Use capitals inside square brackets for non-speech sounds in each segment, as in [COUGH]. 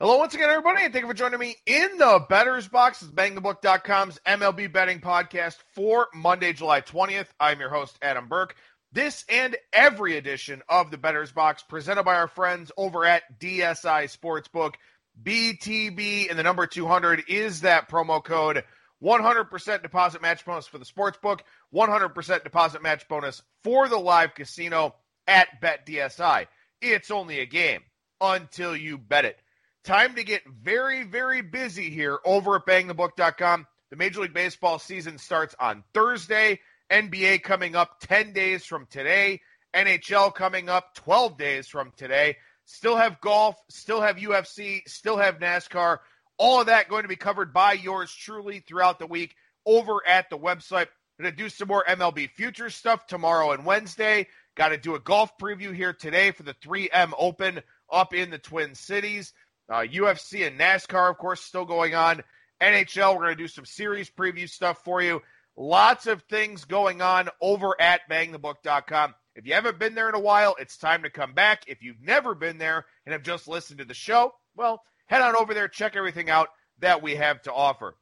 Hello once again, everybody, and thank you for joining me in the Bettor's Box. It's BangTheBook.com's MLB betting podcast for Monday, July 20th. I'm your host, Adam Burke. This and every edition of the Bettor's Box presented by our friends over at DSI Sportsbook. BTB and the number 200 is that promo code. 100% deposit match bonus for the sportsbook, 100% deposit match bonus for the live casino at BetDSI. It's only a game until you bet it. Time to get very, very busy here over at bangthebook.com. The Major League Baseball season starts on Thursday. NBA coming up 10 days from today. NHL coming up 12 days from today. Still have golf, still have UFC, still have NASCAR. All of that going to be covered by yours truly throughout the week over at the website. Going to do some more MLB future stuff tomorrow and Wednesday. Got to do a golf preview here today for the 3M Open up in the Twin Cities. Uh, UFC and NASCAR, of course, still going on. NHL, we're going to do some series preview stuff for you. Lots of things going on over at bangthebook.com. If you haven't been there in a while, it's time to come back. If you've never been there and have just listened to the show, well, head on over there, check everything out that we have to offer.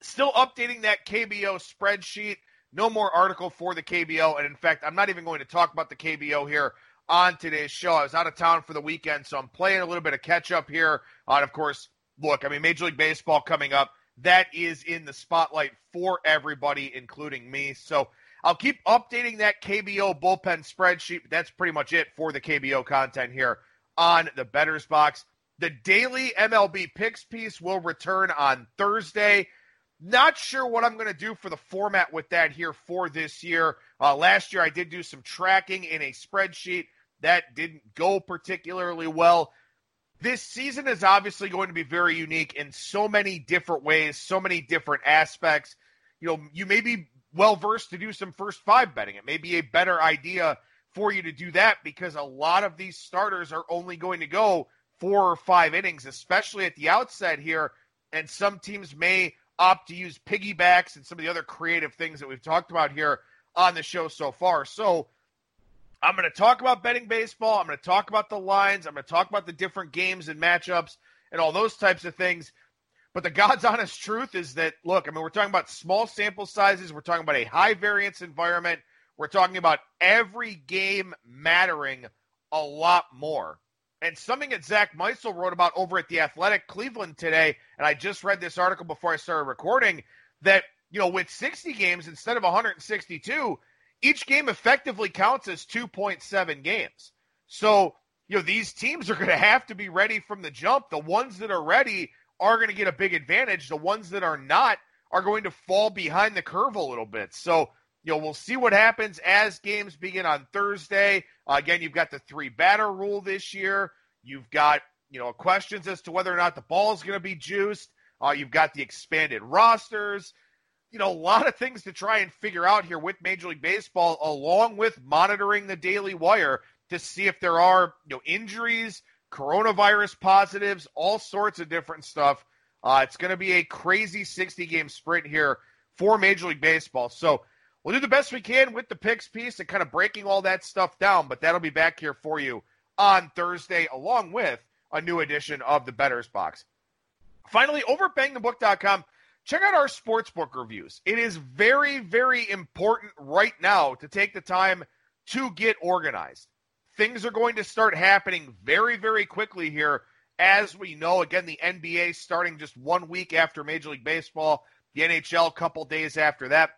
Still updating that KBO spreadsheet. No more article for the KBO. And in fact, I'm not even going to talk about the KBO here on today's show. I was out of town for the weekend, so I'm playing a little bit of catch up here. On, of course, look, I mean, Major League Baseball coming up. That is in the spotlight for everybody, including me. So I'll keep updating that KBO bullpen spreadsheet. That's pretty much it for the KBO content here on the Bettor's Box. The daily MLB picks piece will return on Thursday. Not sure what I'm going to do for the format with that here for this year. Uh, last year, I did do some tracking in a spreadsheet. That didn't go particularly well. This season is obviously going to be very unique in so many different ways, so many different aspects. You know, you may be well versed to do some first five betting. It may be a better idea for you to do that because a lot of these starters are only going to go four or five innings, especially at the outset here. And some teams may opt to use piggybacks and some of the other creative things that we've talked about here on the show so far. So, I'm going to talk about betting baseball. I'm going to talk about the lines. I'm going to talk about the different games and matchups and all those types of things. But the God's [LAUGHS] honest truth is that, look, I mean, we're talking about small sample sizes. We're talking about a high variance environment. We're talking about every game mattering a lot more. And something that Zach Meisel wrote about over at the Athletic Cleveland today, and I just read this article before I started recording, that, you know, with 60 games instead of 162, each game effectively counts as 2.7 games. So, you know, these teams are going to have to be ready from the jump. The ones that are ready are going to get a big advantage. The ones that are not are going to fall behind the curve a little bit. So, you know, we'll see what happens as games begin on Thursday. Uh, again, you've got the three batter rule this year. You've got, you know, questions as to whether or not the ball is going to be juiced. Uh, you've got the expanded rosters you know, a lot of things to try and figure out here with Major League Baseball, along with monitoring the Daily Wire to see if there are, you know, injuries, coronavirus positives, all sorts of different stuff. Uh, it's going to be a crazy 60 game sprint here for Major League Baseball. So we'll do the best we can with the picks piece and kind of breaking all that stuff down, but that'll be back here for you on Thursday, along with a new edition of the Bettor's Box. Finally, over at bangthebook.com, check out our sportsbook reviews. It is very, very important right now to take the time to get organized. Things are going to start happening very, very quickly here. As we know, again, the NBA starting just one week after Major League Baseball, the NHL a couple days after that.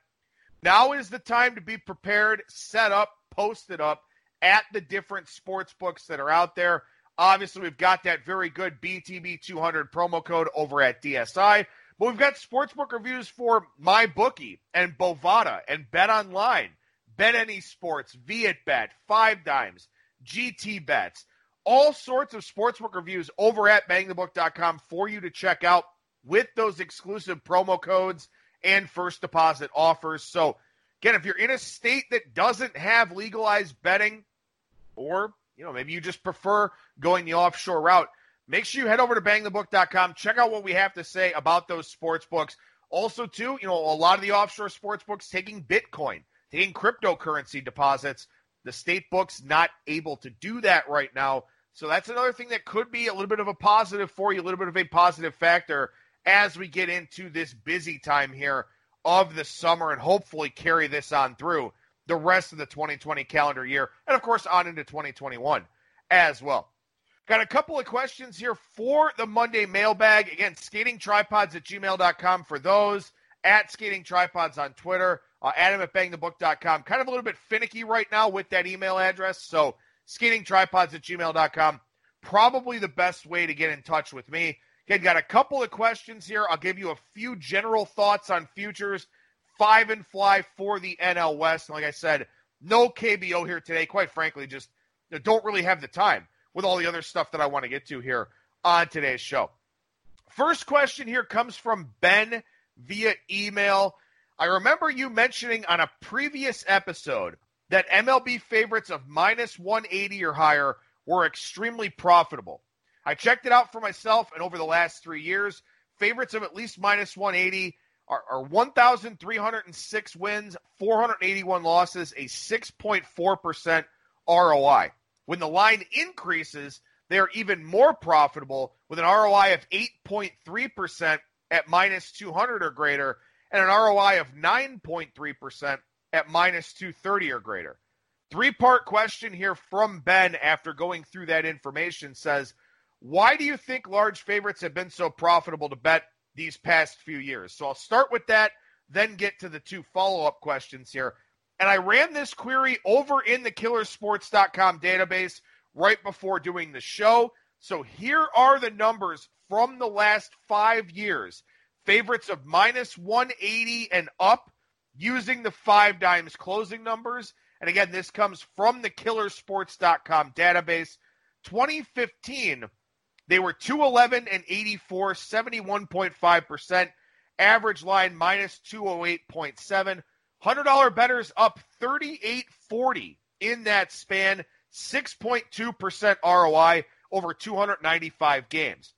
Now is the time to be prepared, set up, posted up at the different sports books that are out there. Obviously, we've got that very good BTB200 promo code over at DSI. But we've got sportsbook reviews for MyBookie and Bovada and Bet Online, Bet Any Sports, Vietbet, Five Dimes, GT Bets, all sorts of sportsbook reviews over at bangthebook.com for you to check out with those exclusive promo codes and first deposit offers. So, again, if you're in a state that doesn't have legalized betting, or you know maybe you just prefer going the offshore route, Make sure you head over to bangthebook.com. Check out what we have to say about those sports books. Also, too, you know, a lot of the offshore sports books taking Bitcoin, taking cryptocurrency deposits. The state books not able to do that right now. So that's another thing that could be a little bit of a positive for you, a little bit of a positive factor as we get into this busy time here of the summer and hopefully carry this on through the rest of the 2020 calendar year and, of course, on into 2021 as well. Got a couple of questions here for the Monday mailbag. Again, skatingtripods at gmail.com for those, at skating tripods on Twitter, uh, Adam at bangthebook.com. Kind of a little bit finicky right now with that email address. So, skatingtripods at gmail.com. Probably the best way to get in touch with me. Again, got a couple of questions here. I'll give you a few general thoughts on futures. Five and fly for the NL West. And like I said, no KBO here today. Quite frankly, just don't really have the time with all the other stuff that I want to get to here on today's show. First question here comes from Ben via email. I remember you mentioning on a previous episode that MLB favorites of minus 180 or higher were extremely profitable. I checked it out for myself, and over the last three years, favorites of at least minus 180 are, are 1,306 wins, 481 losses, a 6.4% ROI. When the line increases, they are even more profitable with an ROI of 8.3% at minus 200 or greater and an ROI of 9.3% at minus 230 or greater. Three part question here from Ben after going through that information says, Why do you think large favorites have been so profitable to bet these past few years? So I'll start with that, then get to the two follow up questions here. And I ran this query over in the killersports.com database right before doing the show. So here are the numbers from the last five years. Favorites of minus 180 and up using the five dimes closing numbers. And again, this comes from the killersports.com database. 2015, they were 211 and 84, 71.5%. Average line minus 208.7. $100 betters up 38.40 in that span, 6.2% ROI over 295 games.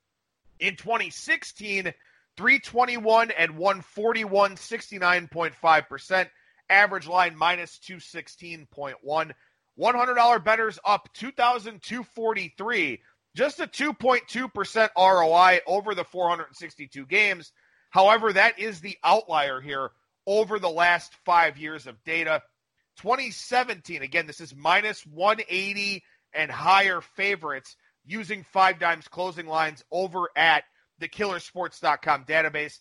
In 2016, 321 and 141, 69.5%. Average line minus 216.1. $100 betters up 2,243. Just a 2.2% ROI over the 462 games. However, that is the outlier here over the last five years of data. 2017, again, this is minus 180 and higher favorites using five dimes closing lines over at the killersports.com database.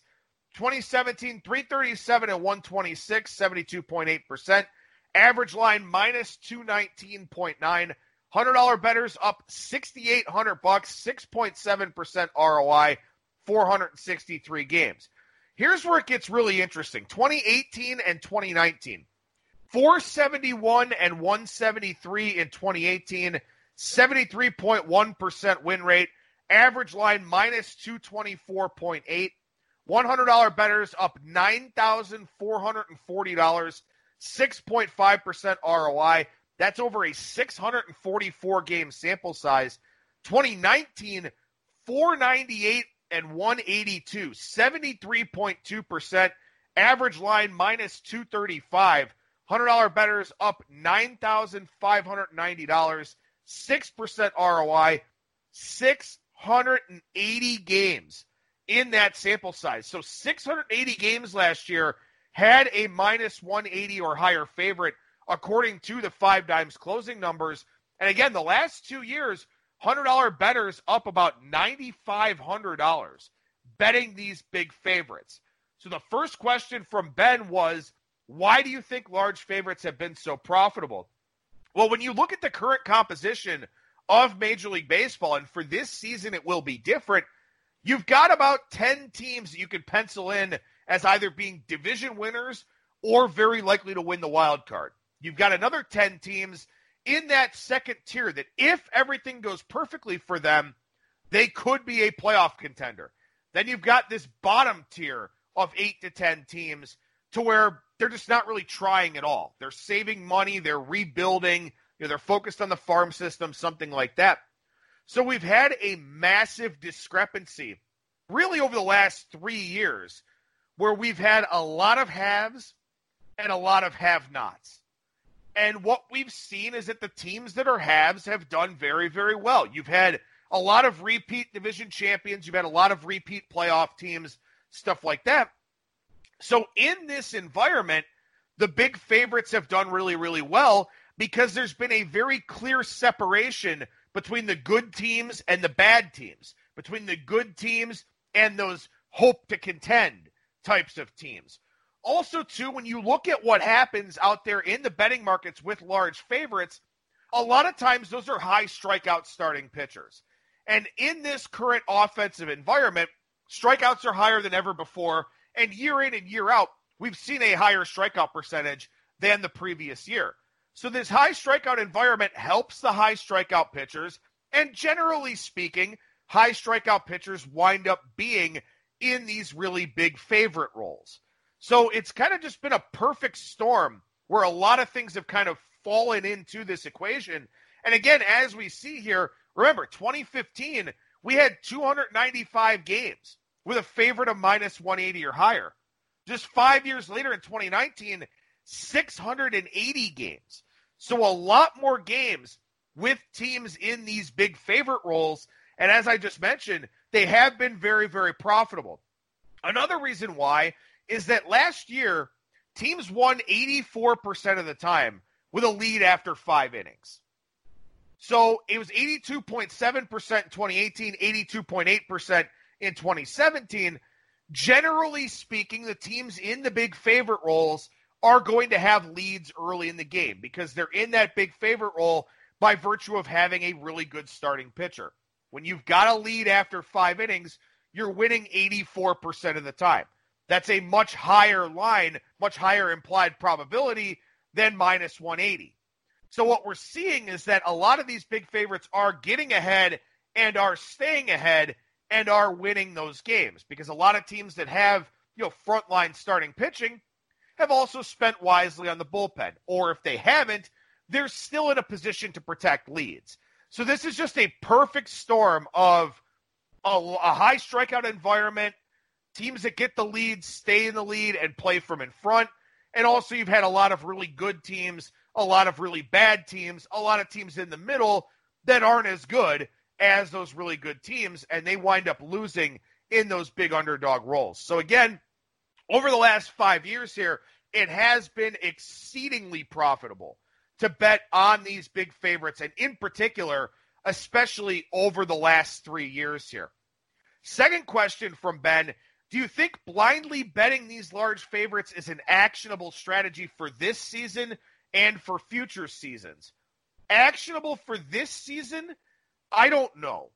2017, 337 and 126, 72.8%. Average line minus 219.9. $100 betters up 6800 bucks, 6.7% ROI, 463 games. Here's where it gets really interesting 2018 and 2019. 471 and 173 in 2018, 73.1% win rate, average line minus 224.8. $100 betters up $9,440, 6.5% ROI. That's over a 644 game sample size. 2019, 498 and 182, 73.2%. Average line minus 235. $100 betters up $9,590, 6% ROI, 680 games in that sample size. So 680 games last year had a minus 180 or higher favorite, according to the five dimes closing numbers. And again, the last two years, $100 betters up about $9,500 betting these big favorites. So the first question from Ben was, why do you think large favorites have been so profitable? Well, when you look at the current composition of Major League Baseball, and for this season it will be different, you've got about 10 teams that you can pencil in as either being division winners or very likely to win the wild card. You've got another 10 teams in that second tier that if everything goes perfectly for them, they could be a playoff contender. Then you've got this bottom tier of eight to 10 teams to where they're just not really trying at all. They're saving money, they're rebuilding, you know, they're focused on the farm system, something like that. So we've had a massive discrepancy really over the last three years where we've had a lot of haves and a lot of have nots. And what we've seen is that the teams that are halves have done very, very well. You've had a lot of repeat division champions, you've had a lot of repeat playoff teams, stuff like that. So, in this environment, the big favorites have done really, really well because there's been a very clear separation between the good teams and the bad teams, between the good teams and those hope to contend types of teams. Also, too, when you look at what happens out there in the betting markets with large favorites, a lot of times those are high strikeout starting pitchers. And in this current offensive environment, strikeouts are higher than ever before. And year in and year out, we've seen a higher strikeout percentage than the previous year. So this high strikeout environment helps the high strikeout pitchers. And generally speaking, high strikeout pitchers wind up being in these really big favorite roles. So it's kind of just been a perfect storm where a lot of things have kind of fallen into this equation. And again, as we see here, remember 2015, we had 295 games with a favorite of minus 180 or higher. Just five years later in 2019, 680 games. So a lot more games with teams in these big favorite roles. And as I just mentioned, they have been very, very profitable. Another reason why is that last year, teams won 84% of the time with a lead after five innings. So it was 82.7% in 2018, 82.8% in 2017 generally speaking, the teams in the big favorite roles are going to have leads early in the game because they're in that big favorite role by virtue of having a really good starting pitcher. When you've got a lead after five innings, you're winning 84% of the time. That's a much higher line, much higher implied probability than minus 180. So, what we're seeing is that a lot of these big favorites are getting ahead and are staying ahead and are winning those games because a lot of teams that have, you know, frontline starting pitching have also spent wisely on the bullpen. Or if they haven't, they're still in a position to protect leads. So this is just a perfect storm of a, a high strikeout environment, teams that get the lead, stay in the lead, and play from in front. And also, you've had a lot of really good teams, a lot of really bad teams, a lot of teams in the middle that aren't as good as those really good teams, and they wind up losing in those big underdog roles. So, again, over the last five years here, it has been exceedingly profitable to bet on these big favorites, and in particular, especially over the last three years here. Second question from Ben Do you think blindly betting these large favorites is an actionable strategy for this season and for future seasons? Actionable for this season? I don't know.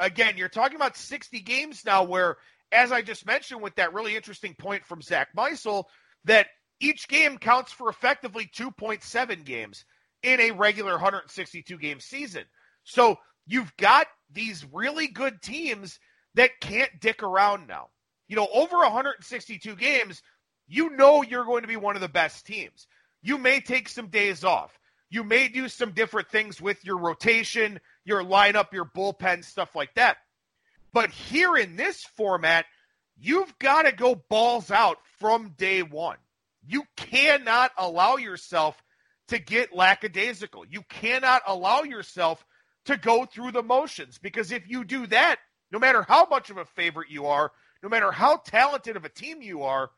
Again, you're talking about 60 games now where, as I just mentioned with that really interesting point from Zach Meisel, that each game counts for effectively 2.7 games in a regular 162 game season. So you've got these really good teams that can't dick around now. You know, over 162 games, you know you're going to be one of the best teams. You may take some days off. You may do some different things with your rotation, your lineup, your bullpen, stuff like that. But here in this format, you've got to go balls out from day one. You cannot allow yourself to get lackadaisical. You cannot allow yourself to go through the motions because if you do that, no matter how much of a favorite you are, no matter how talented of a team you are,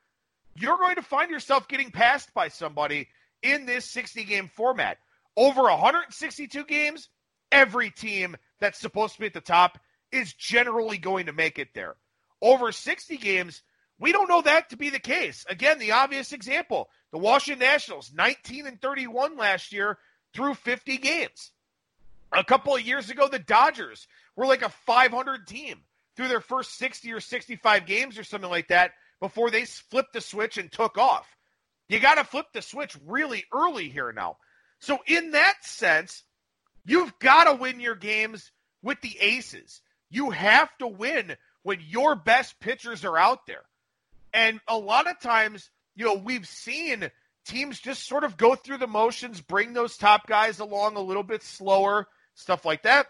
you're going to find yourself getting passed by somebody in this 60 game format over 162 games, every team that's supposed to be at the top is generally going to make it there. Over 60 games, we don't know that to be the case. Again, the obvious example the Washington Nationals, 19 and 31 last year through 50 games. A couple of years ago, the Dodgers were like a 500 team through their first 60 or 65 games or something like that before they flipped the switch and took off. You got to flip the switch really early here now. So, in that sense, you've got to win your games with the aces. You have to win when your best pitchers are out there. And a lot of times, you know, we've seen teams just sort of go through the motions, bring those top guys along a little bit slower, stuff like that.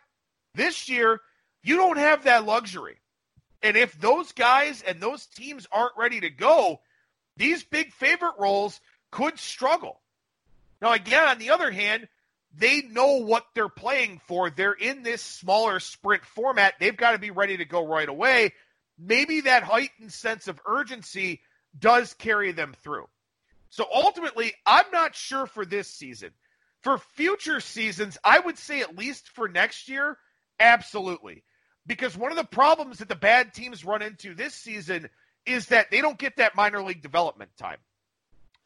This year, you don't have that luxury. And if those guys and those teams aren't ready to go, these big favorite roles could struggle. Now, again, on the other hand, they know what they're playing for. They're in this smaller sprint format. They've got to be ready to go right away. Maybe that heightened sense of urgency does carry them through. So ultimately, I'm not sure for this season. For future seasons, I would say at least for next year, absolutely. Because one of the problems that the bad teams run into this season is that they don't get that minor league development time.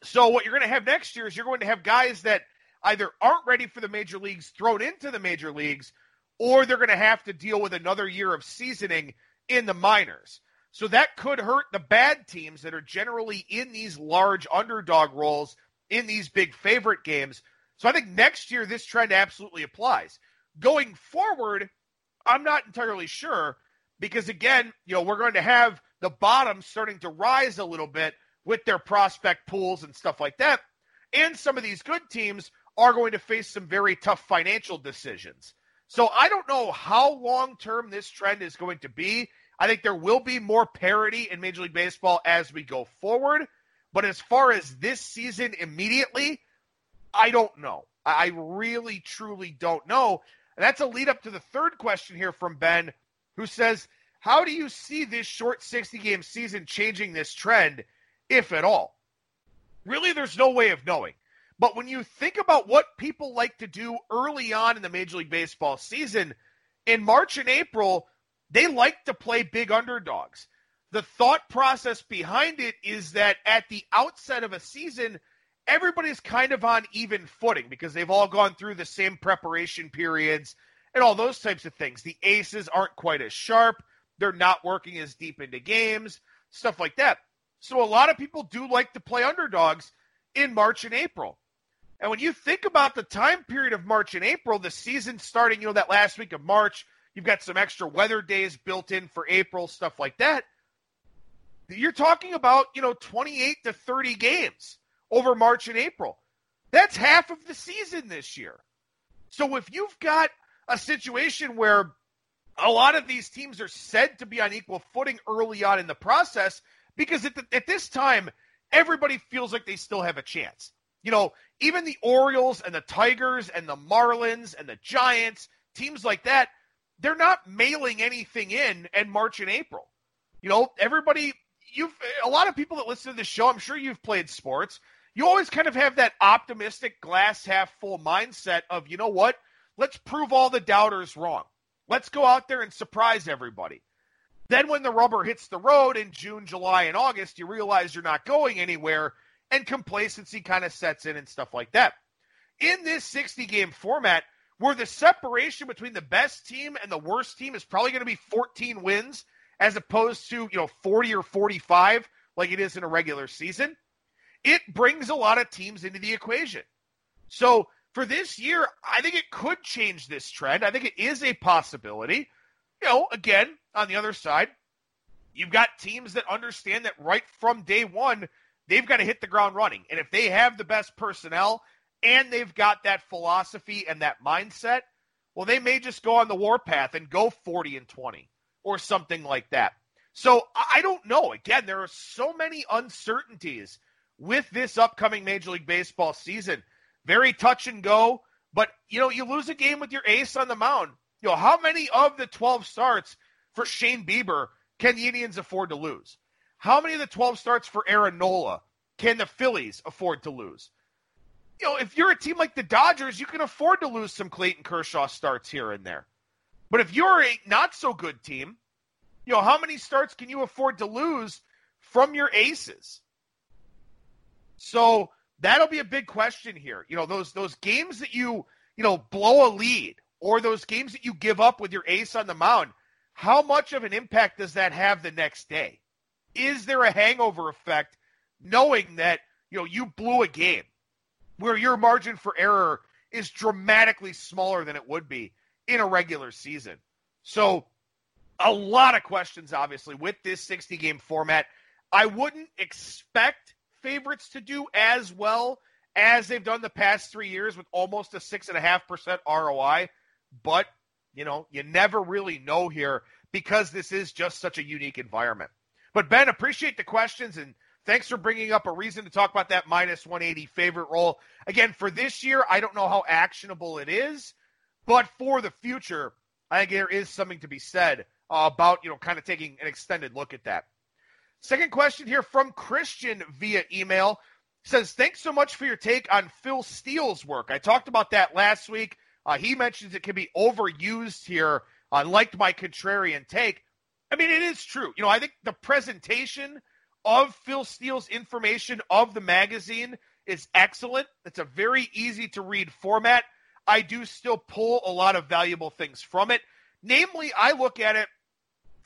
So what you're going to have next year is you're going to have guys that either aren't ready for the major leagues thrown into the major leagues or they're going to have to deal with another year of seasoning in the minors. So that could hurt the bad teams that are generally in these large underdog roles in these big favorite games. So I think next year this trend absolutely applies. Going forward, I'm not entirely sure because again, you know, we're going to have the bottom starting to rise a little bit with their prospect pools and stuff like that. And some of these good teams are going to face some very tough financial decisions. So I don't know how long term this trend is going to be. I think there will be more parity in Major League Baseball as we go forward. But as far as this season immediately, I don't know. I really, truly don't know. And that's a lead up to the third question here from Ben, who says, How do you see this short 60 game season changing this trend, if at all? Really, there's no way of knowing. But when you think about what people like to do early on in the Major League Baseball season, in March and April, they like to play big underdogs. The thought process behind it is that at the outset of a season, everybody's kind of on even footing because they've all gone through the same preparation periods and all those types of things. The aces aren't quite as sharp, they're not working as deep into games, stuff like that. So a lot of people do like to play underdogs in March and April. And when you think about the time period of March and April, the season starting, you know, that last week of March, you've got some extra weather days built in for April, stuff like that. You're talking about, you know, 28 to 30 games over March and April. That's half of the season this year. So if you've got a situation where a lot of these teams are said to be on equal footing early on in the process, because at, the, at this time, everybody feels like they still have a chance. You know, even the Orioles and the Tigers and the Marlins and the Giants, teams like that, they're not mailing anything in in March and April. You know, everybody, you've, a lot of people that listen to this show, I'm sure you've played sports you always kind of have that optimistic glass half full mindset of, you know what? Let's prove all the doubters wrong. Let's go out there and surprise everybody. Then when the rubber hits the road in June, July, and August, you realize you're not going anywhere and complacency kind of sets in and stuff like that. In this 60 game format, where the separation between the best team and the worst team is probably going to be 14 wins as opposed to, you know, 40 or 45 like it is in a regular season it brings a lot of teams into the equation. So for this year, I think it could change this trend. I think it is a possibility. You know, again, on the other side, you've got teams that understand that right from day one, they've got to hit the ground running. And if they have the best personnel and they've got that philosophy and that mindset, well, they may just go on the warpath and go 40 and 20 or something like that. So I don't know. Again, there are so many uncertainties with this upcoming Major League Baseball season. Very touch and go, but you know, you lose a game with your ace on the mound. You know, how many of the 12 starts for Shane Bieber can the Indians afford to lose? How many of the 12 starts for Aaron Nola can the Phillies afford to lose? You know, if you're a team like the Dodgers, you can afford to lose some Clayton Kershaw starts here and there. But if you're a not so good team, you know, how many starts can you afford to lose from your aces? So that'll be a big question here. You know, those those games that you, you know, blow a lead or those games that you give up with your ace on the mound, how much of an impact does that have the next day? Is there a hangover effect knowing that, you know, you blew a game where your margin for error is dramatically smaller than it would be in a regular season? So, a lot of questions obviously with this 60 game format. I wouldn't expect favorites to do as well as they've done the past three years with almost a six and a half percent ROI. But you know, you never really know here because this is just such a unique environment. But Ben, appreciate the questions and Thanks for bringing up a reason to talk about that minus 180 favorite role. Again, for this year, I don't know how actionable it is, but for the future, I think there is something to be said uh, about, you know, kind of taking an extended look at that. Second question here from Christian via email says, Thanks so much for your take on Phil Steele's work. I talked about that last week. Uh, he mentions it can be overused here. I uh, liked my contrarian take. I mean, it is true. You know, I think the presentation of Phil Steele's information of the magazine is excellent. It's a very easy to read format. I do still pull a lot of valuable things from it. Namely, I look at it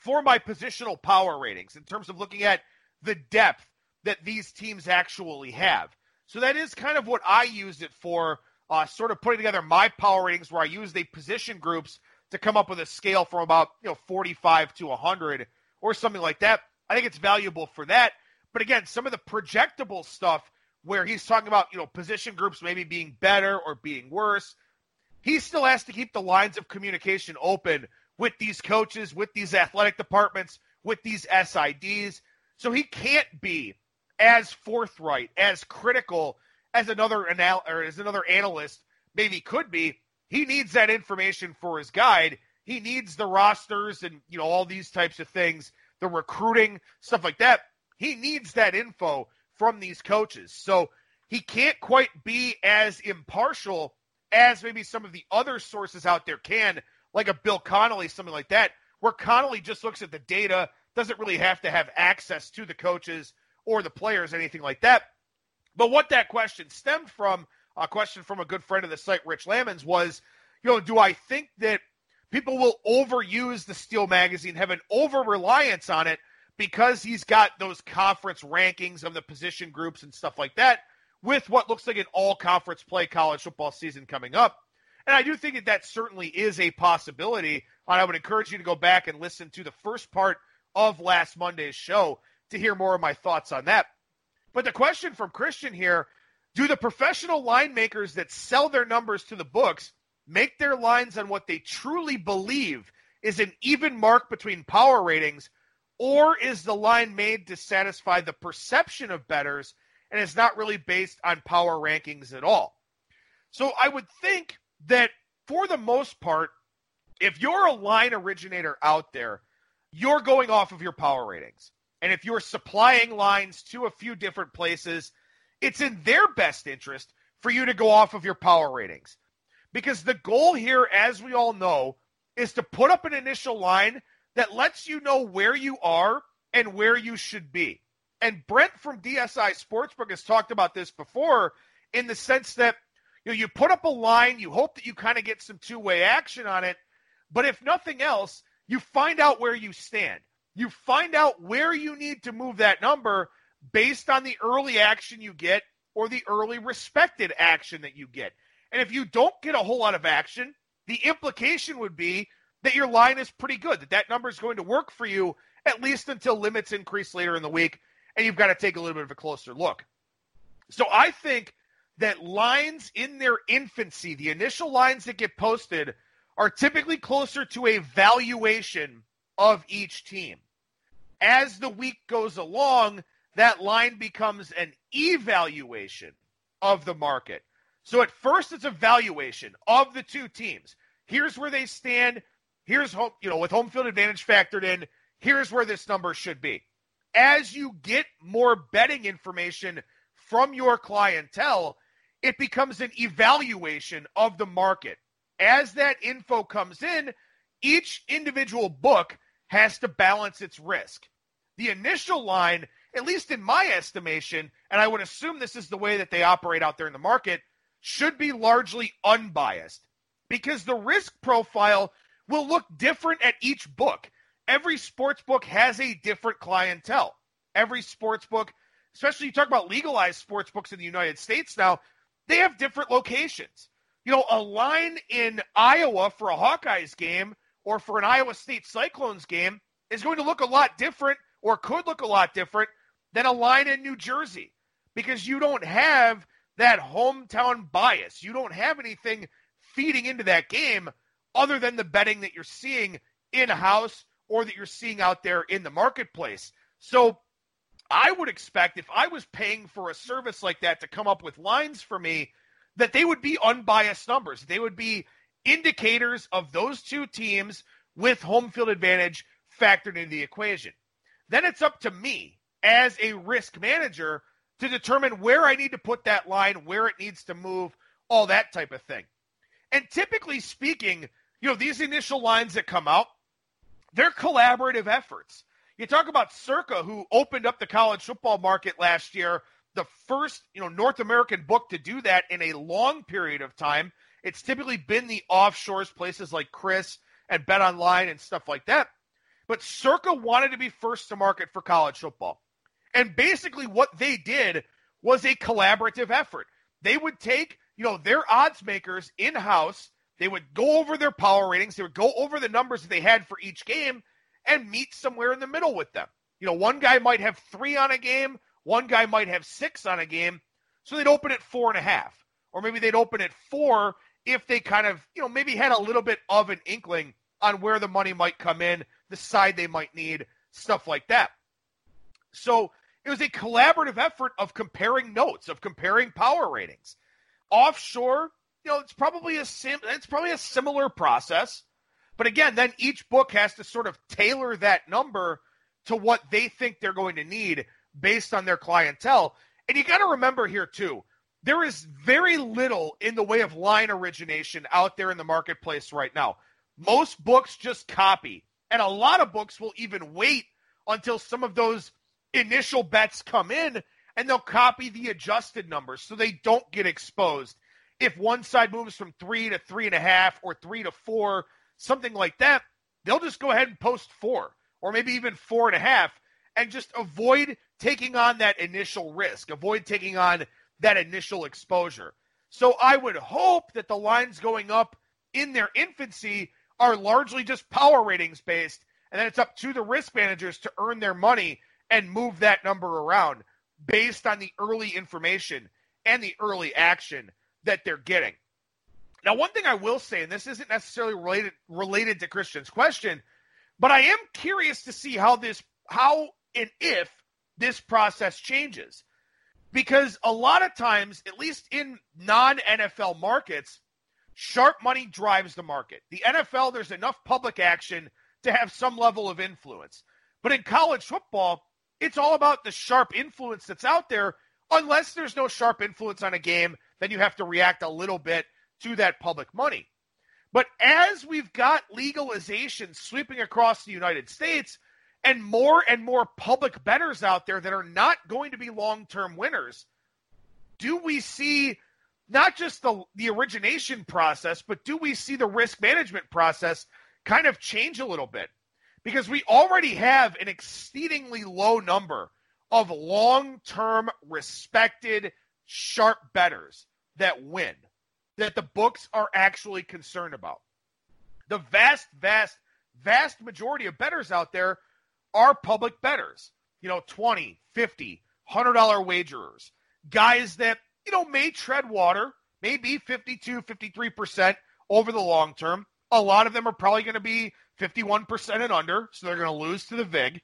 for my positional power ratings in terms of looking at the depth that these teams actually have. So that is kind of what I used it for, uh, sort of putting together my power ratings where I use the position groups to come up with a scale from about you know 45 to 100 or something like that. I think it's valuable for that. But again, some of the projectable stuff where he's talking about you know position groups maybe being better or being worse, he still has to keep the lines of communication open with these coaches, with these athletic departments, with these SIDs. So he can't be as forthright, as critical as another anal- or as another analyst maybe could be. He needs that information for his guide. He needs the rosters and you know all these types of things, the recruiting stuff like that. He needs that info from these coaches. So he can't quite be as impartial as maybe some of the other sources out there can like a Bill Connelly, something like that, where Connelly just looks at the data, doesn't really have to have access to the coaches or the players, anything like that. But what that question stemmed from, a question from a good friend of the site, Rich Lamons, was, you know, do I think that people will overuse the Steele magazine, have an over reliance on it because he's got those conference rankings of the position groups and stuff like that with what looks like an all conference play college football season coming up? And I do think that that certainly is a possibility. And I would encourage you to go back and listen to the first part of last Monday's show to hear more of my thoughts on that. But the question from Christian here do the professional line makers that sell their numbers to the books make their lines on what they truly believe is an even mark between power ratings, or is the line made to satisfy the perception of betters and is not really based on power rankings at all? So I would think that for the most part, if you're a line originator out there, you're going off of your power ratings. And if you're supplying lines to a few different places, it's in their best interest for you to go off of your power ratings. Because the goal here, as we all know, is to put up an initial line that lets you know where you are and where you should be. And Brent from DSI Sportsbook has talked about this before in the sense that you know, you put up a line, you hope that you kind of get some two-way action on it, but if nothing else, you find out where you stand. You find out where you need to move that number based on the early action you get or the early respected action that you get. And if you don't get a whole lot of action, the implication would be that your line is pretty good, that that number is going to work for you at least until limits increase later in the week, and you've got to take a little bit of a closer look. So I think that lines in their infancy, the initial lines that get posted, are typically closer to a valuation of each team. As the week goes along, that line becomes an evaluation of the market. So at first, it's a valuation of the two teams. Here's where they stand. Here's home, you know, with home field advantage factored in. Here's where this number should be. As you get more betting information from your clientele, it becomes an evaluation of the market. As that info comes in, each individual book has to balance its risk. The initial line, at least in my estimation, and I would assume this is the way that they operate out there in the market, should be largely unbiased because the risk profile will look different at each book. Every sports book has a different clientele. Every sports book, especially you talk about legalized sports books in the United States now, they have different locations. You know, a line in Iowa for a Hawkeyes game or for an Iowa State Cyclones game is going to look a lot different or could look a lot different than a line in New Jersey because you don't have that hometown bias. You don't have anything feeding into that game other than the betting that you're seeing in house or that you're seeing out there in the marketplace. So I would expect if I was paying for a service like that to come up with lines for me, that they would be unbiased numbers. They would be indicators of those two teams with home field advantage factored into the equation. Then it's up to me as a risk manager to determine where I need to put that line, where it needs to move, all that type of thing. And typically speaking, you know, these initial lines that come out, they're collaborative efforts. You talk about Circa, who opened up the college football market last year, the first, you know, North American book to do that in a long period of time. It's typically been the offshores, places like CRIS and Bet Online and stuff like that. But Circa wanted to be first to market for college football. And basically what they did was a collaborative effort. They would take, you know, their odds makers in-house, they would go over their power ratings, they would go over the numbers that they had for each game and meet somewhere in the middle with them. You know, one guy might have three on a game, one guy might have six on a game, so they'd open at four and a half. Or maybe they'd open at four if they kind of, you know, maybe had a little bit of an inkling on where the money might come in, the side they might need, stuff like that. So it was a collaborative effort of comparing notes, of comparing power ratings. Offshore, you know, it's probably a sim it's probably a similar process. But again, then each book has to sort of tailor that number to what they think they're going to need based on their clientele. And you got to remember here too, there is very little in the way of line origination out there in the marketplace right now. Most books just copy, and a lot of books will even wait until some of those initial bets come in and they'll copy the adjusted numbers so they don't get exposed. If one side moves from three to three and a half or three to four, something like that, they'll just go ahead and post four or maybe even four and a half and just avoid taking on that initial risk, avoid taking on that initial exposure. So I would hope that the lines going up in their infancy are largely just power ratings based, and then it's up to the risk managers to earn their money and move that number around based on the early information and the early action that they're getting. Now, one thing I will say, and this isn't necessarily related related to Christian's question, but I am curious to see how this how and if this process changes. Because a lot of times, at least in non NFL markets, sharp money drives the market. The NFL, there's enough public action to have some level of influence. But in college football, it's all about the sharp influence that's out there. Unless there's no sharp influence on a game, then you have to react a little bit to that public money. But as we've got legalization sweeping across the United States, and more and more public bettors out there that are not going to be long term winners, do we see not just the, the origination process, but do we see the risk management process kind of change a little bit? Because we already have an exceedingly low number of long term, respected, sharp bettors that win, that the books are actually concerned about. The vast, vast, vast majority of bettors out there are public bettors. You know, 20, 50, $100 wagerers. Guys that, you know, may tread water, maybe 52, 53% over the long term. A lot of them are probably going to be 51% and under, so they're going to lose to the VIG.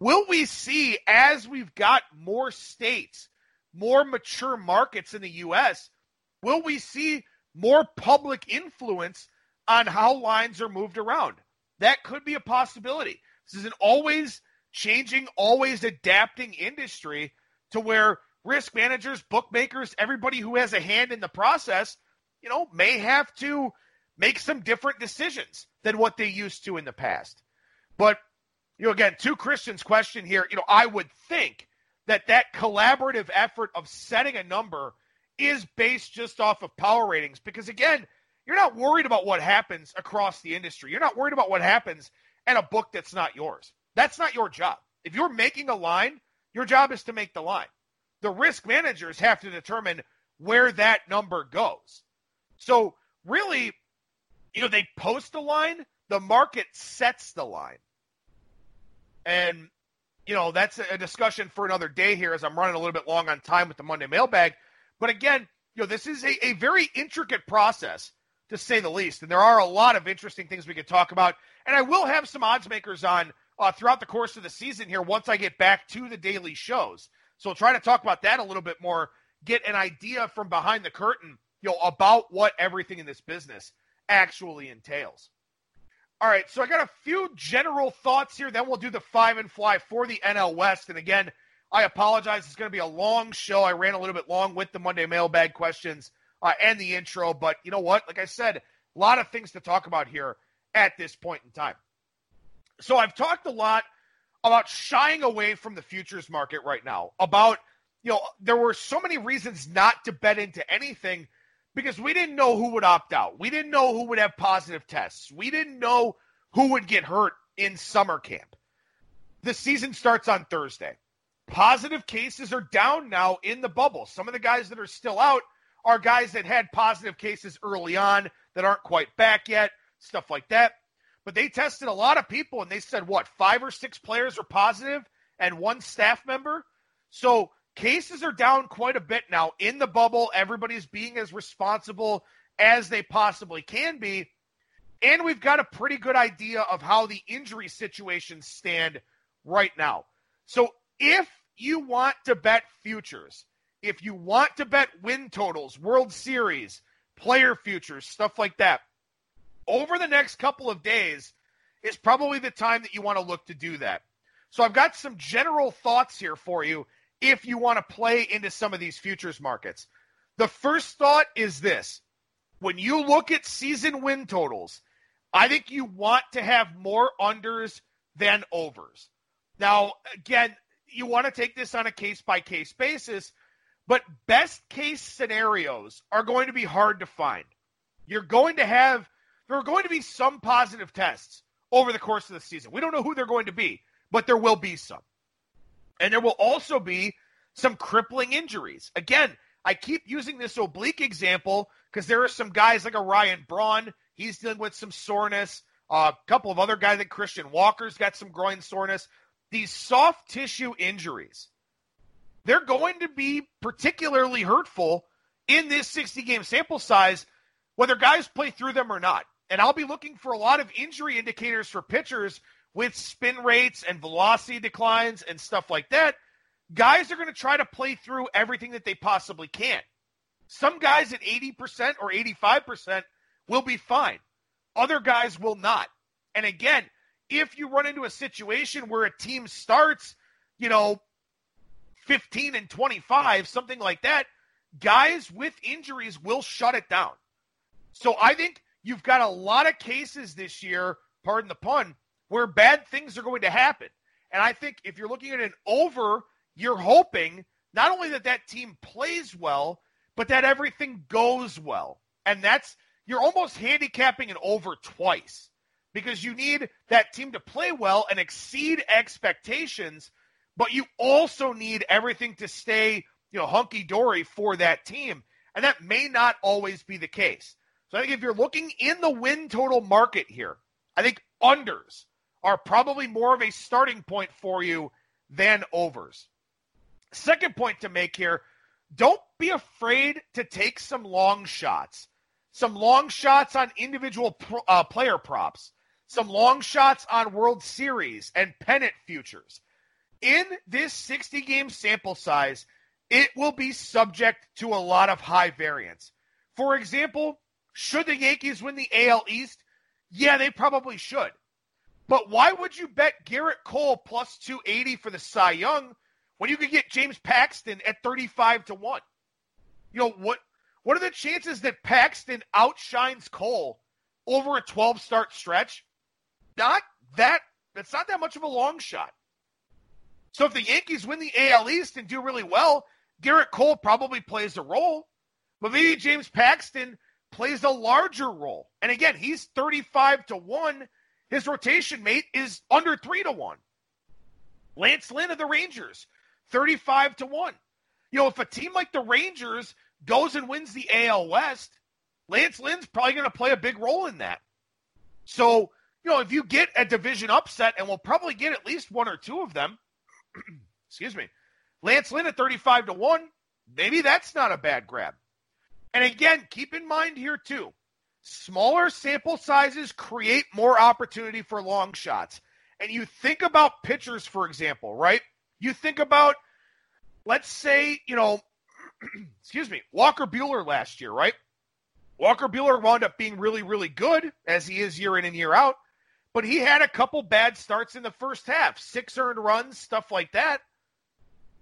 Will we see as we've got more states, more mature markets in the U.S., will we see more public influence on how lines are moved around? That could be a possibility. This is an always changing, always adapting industry to where risk managers, bookmakers, everybody who has a hand in the process, you know, may have to make some different decisions than what they used to in the past. But, you know, again, to Christian's question here, you know, I would think that that collaborative effort of setting a number is based just off of power ratings because again, you're not worried about what happens across the industry. You're not worried about what happens and a book that's not yours. That's not your job. If you're making a line, your job is to make the line. The risk managers have to determine where that number goes. So, really, you know, they post a line, the market sets the line. And, you know, that's a discussion for another day here as I'm running a little bit long on time with the Monday mailbag. But again, you know, this is a, a very intricate process to say the least. And there are a lot of interesting things we could talk about. And I will have some odds makers on uh, throughout the course of the season here once I get back to the daily shows. So we'll try to talk about that a little bit more, get an idea from behind the curtain, you know, about what everything in this business actually entails. All right, so I got a few general thoughts here. Then we'll do the five and fly for the NL West. And again, I apologize. It's going to be a long show. I ran a little bit long with the Monday mailbag questions uh, and the intro, but you know what? Like I said, a lot of things to talk about here at this point in time. So I've talked a lot about shying away from the futures market right now. About you know, there were so many reasons not to bet into anything because we didn't know who would opt out. We didn't know who would have positive tests. We didn't know who would get hurt in summer camp. The season starts on Thursday. Positive cases are down now in the bubble. Some of the guys that are still out are guys that had positive cases early on that aren't quite back yet, stuff like that. But they tested a lot of people and they said, what, five or six players are positive and one staff member? So cases are down quite a bit now in the bubble. Everybody's being as responsible as they possibly can be. And we've got a pretty good idea of how the injury situations stand right now. So if you want to bet futures, if you want to bet win totals, World Series, player futures, stuff like that, over the next couple of days is probably the time that you want to look to do that. So I've got some general thoughts here for you if you want to play into some of these futures markets. The first thought is this when you look at season win totals, I think you want to have more unders than overs. Now, again, you want to take this on a case by case basis, but best case scenarios are going to be hard to find. You're going to have, there are going to be some positive tests over the course of the season. We don't know who they're going to be, but there will be some. And there will also be some crippling injuries. Again, I keep using this oblique example because there are some guys like a Ryan Braun. He's dealing with some soreness. A couple of other guys like Christian Walker's got some groin soreness. These soft tissue injuries, they're going to be particularly hurtful in this 60 game sample size, whether guys play through them or not. And I'll be looking for a lot of injury indicators for pitchers with spin rates and velocity declines and stuff like that, guys are going to try to play through everything that they possibly can. Some guys at 80% or 85% will be fine. Other guys will not. And again, if you run into a situation where a team starts, you know, 15 and 25, something like that, guys with injuries will shut it down. So I think you've got a lot of cases this year, pardon the pun, where bad things are going to happen. And I think if you're looking at an over, you're hoping not only that that team plays well, but that everything goes well. And that's, you're almost handicapping an over twice because you need that team to play well and exceed expectations, but you also need everything to stay, you know, hunky dory for that team. And that may not always be the case. So I think if you're looking in the win total market here, I think unders are probably more of a starting point for you than overs. Second point to make here don't be afraid to take some long shots. Some long shots on individual pro, uh, player props, some long shots on World Series and pennant futures. In this 60 game sample size, it will be subject to a lot of high variance. For example, should the Yankees win the AL East? Yeah, they probably should. But why would you bet Gerrit Cole plus 280 for the Cy Young when you could get James Paxton at 35 to 1? You know, what what are the chances that Paxton outshines Cole over a 12 start stretch? Not that that's not that much of a long shot. So if the Yankees win the AL East and do really well, Gerrit Cole probably plays a role. But maybe James Paxton plays a larger role. And again, he's 35 to 1 his rotation mate is under three to one. Lance Lynn of the Rangers, 35 to 1. You know, if a team like the Rangers goes and wins the AL West, Lance Lynn's probably going to play a big role in that. So, you know, if you get a division upset, and we'll probably get at least one or two of them, [CLEARS THROAT] excuse me, Lance Lynn at 35 to 1, maybe that's not a bad grab. And again, keep in mind here, too, Smaller sample sizes create more opportunity for long shots. and you think about pitchers, for example, right? You think about, let's say, you know, [CLEARS THROAT] excuse me, Walker Buehler last year, right? Walker Buehler wound up being really, really good as he is year in and year out, but he had a couple bad starts in the first half, six earned runs, stuff like that.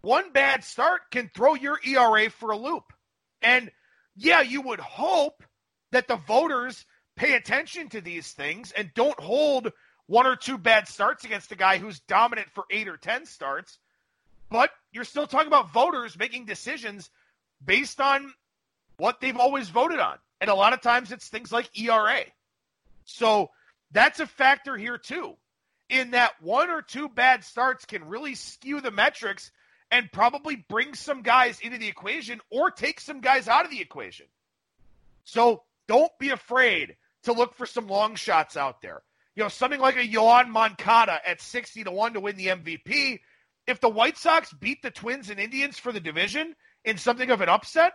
One bad start can throw your ERA for a loop. And yeah, you would hope that the voters pay attention to these things and don't hold one or two bad starts against a guy who's dominant for eight or 10 starts. But you're still talking about voters making decisions based on what they've always voted on. And a lot of times it's things like ERA. So that's a factor here too, in that one or two bad starts can really skew the metrics and probably bring some guys into the equation or take some guys out of the equation. So don't be afraid to look for some long shots out there. You know, something like a Yoan Moncada at 60 to 1 to win the MVP. If the White Sox beat the Twins and Indians for the division in something of an upset,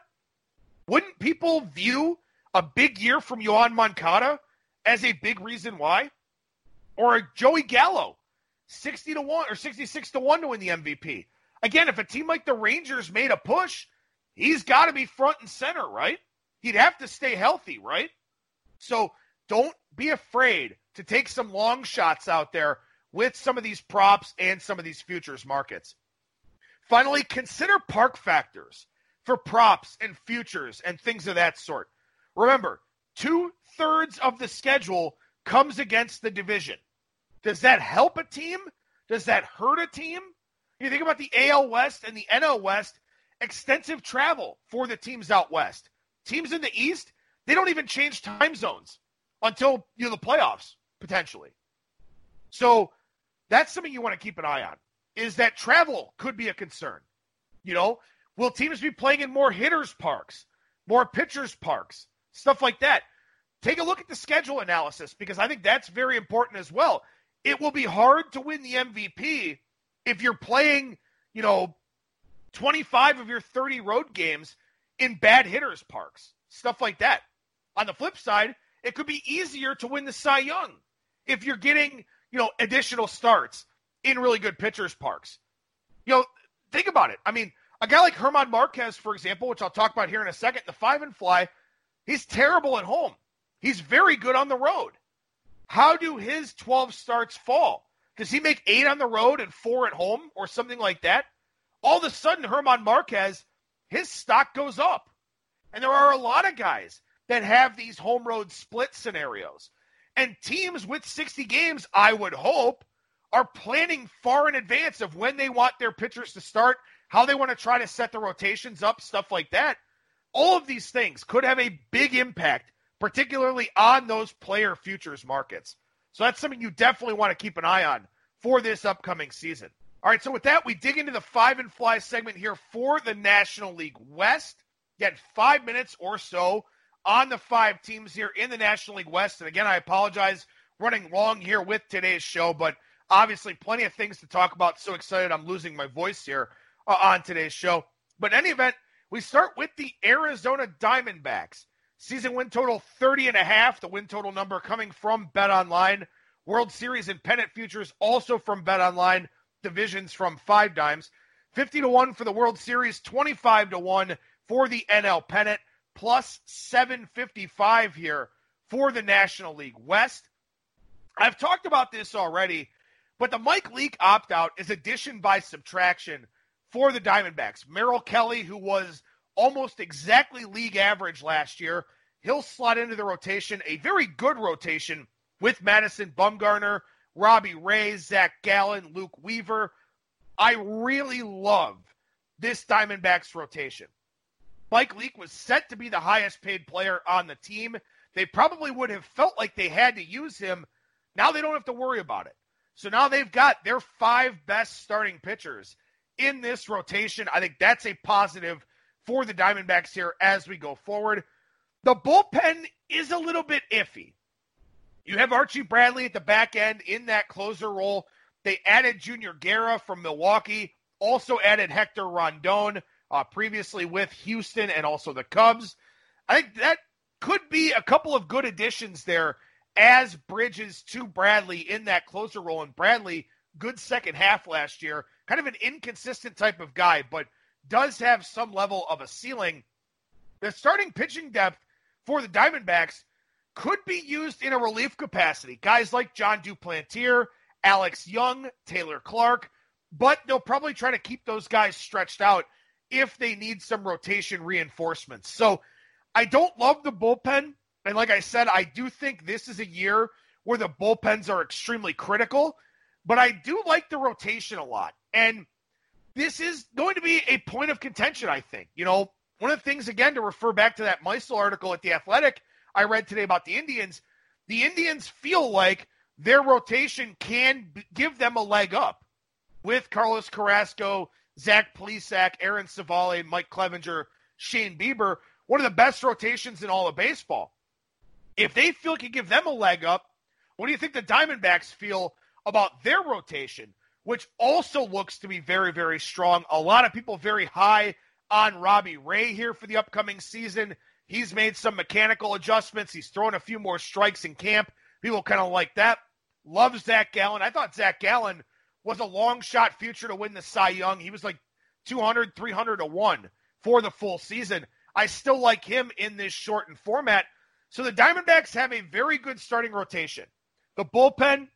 wouldn't people view a big year from Yoan Moncada as a big reason why? Or Joey Gallo, 60 to 1 or 66 to 1 to win the MVP. Again, if a team like the Rangers made a push, he's got to be front and center, right? He'd have to stay healthy, right? So don't be afraid to take some long shots out there with some of these props and some of these futures markets. Finally, consider park factors for props and futures and things of that sort. Remember, two thirds of the schedule comes against the division. Does that help a team? Does that hurt a team? You think about the AL West and the NL West, extensive travel for the teams out west. Teams in the East, they don't even change time zones until you know the playoffs potentially. So that's something you want to keep an eye on. Is that travel could be a concern? You know, will teams be playing in more hitters parks, more pitchers parks, stuff like that? Take a look at the schedule analysis because I think that's very important as well. It will be hard to win the MVP if you're playing, you know, 25 of your 30 road games in bad hitters parks, stuff like that. On the flip side, it could be easier to win the Cy Young if you're getting, you know, additional starts in really good pitchers parks. You know, think about it. I mean, a guy like German Marquez, for example, which I'll talk about here in a second, the five and fly, he's terrible at home. He's very good on the road. How do his 12 starts fall? Does he make eight on the road and four at home or something like that? All of a sudden, German Marquez, his stock goes up. And there are a lot of guys that have these home road split scenarios. And teams with 60 games, I would hope, are planning far in advance of when they want their pitchers to start, how they want to try to set the rotations up, stuff like that. All of these things could have a big impact particularly on those player futures markets. So that's something you definitely want to keep an eye on for this upcoming season. All right, so with that, we dig into the five and fly segment here for the National League West. Get five minutes or so on the five teams here in the National League West. And again, I apologize running long here with today's show, but obviously plenty of things to talk about. So excited I'm losing my voice here uh, on today's show. But in any event, we start with the Arizona Diamondbacks. Season win total 30 and a half. The win total number coming from Bet Online. World Series and pennant futures also from Bet Online. Divisions from Five Dimes. 50 to 1 for the World Series, 25 to 1 for the NL pennant, plus 755 here for the National League West. I've talked about this already, but the Mike Leake opt out is addition by subtraction for the Diamondbacks. Merrill Kelly, who was almost exactly league average last year. He'll slot into the rotation, a very good rotation with Madison Bumgarner, Robbie Ray, Zach Gallen, Luke Weaver. I really love this Diamondbacks rotation. Mike Leake was set to be the highest paid player on the team. They probably would have felt like they had to use him. Now they don't have to worry about it. So now they've got their five best starting pitchers in this rotation. I think that's a positive for the Diamondbacks here as we go forward. The bullpen is a little bit iffy. You have Archie Bradley at the back end in that closer role. They added Junior Guerra from Milwaukee, also added Hector Rondon, uh, previously with Houston and also the Cubs. I think that could be a couple of good additions there as bridges to Bradley in that closer role. And Bradley, good second half last year, kind of an inconsistent type of guy, but does have some level of a ceiling. The starting pitching depth for the Diamondbacks could be used in a relief capacity. Guys like Jon Duplantier, Alex Young, Taylor Clarke, but they'll probably try to keep those guys stretched out if they need some rotation reinforcements. So I don't love the bullpen. And like I said, I do think this is a year where the bullpens are extremely critical, but I do like the rotation a lot. And this is going to be a point of contention, I think. You know, one of the things, again, to refer back to that Meisel article at The Athletic I read today about the Indians, the Indians feel like their rotation can give them a leg up with Carlos Carrasco, Zach Plesac, Aaron Civale, Mike Clevinger, Shane Bieber, one of the best rotations in all of baseball. If they feel it can give them a leg up, what do you think the Diamondbacks feel about their rotation, which also looks to be very, very strong? A lot of people very high on Robbie Ray here for the upcoming season. He's made some mechanical adjustments. He's thrown a few more strikes in camp. People kind of like that. Love Zach Gallen. I thought Zach Gallen was a long shot future to win the Cy Young. He was like 200, 300 to 1 for the full season. I still like him in this shortened format. So the Diamondbacks have a very good starting rotation. The bullpen,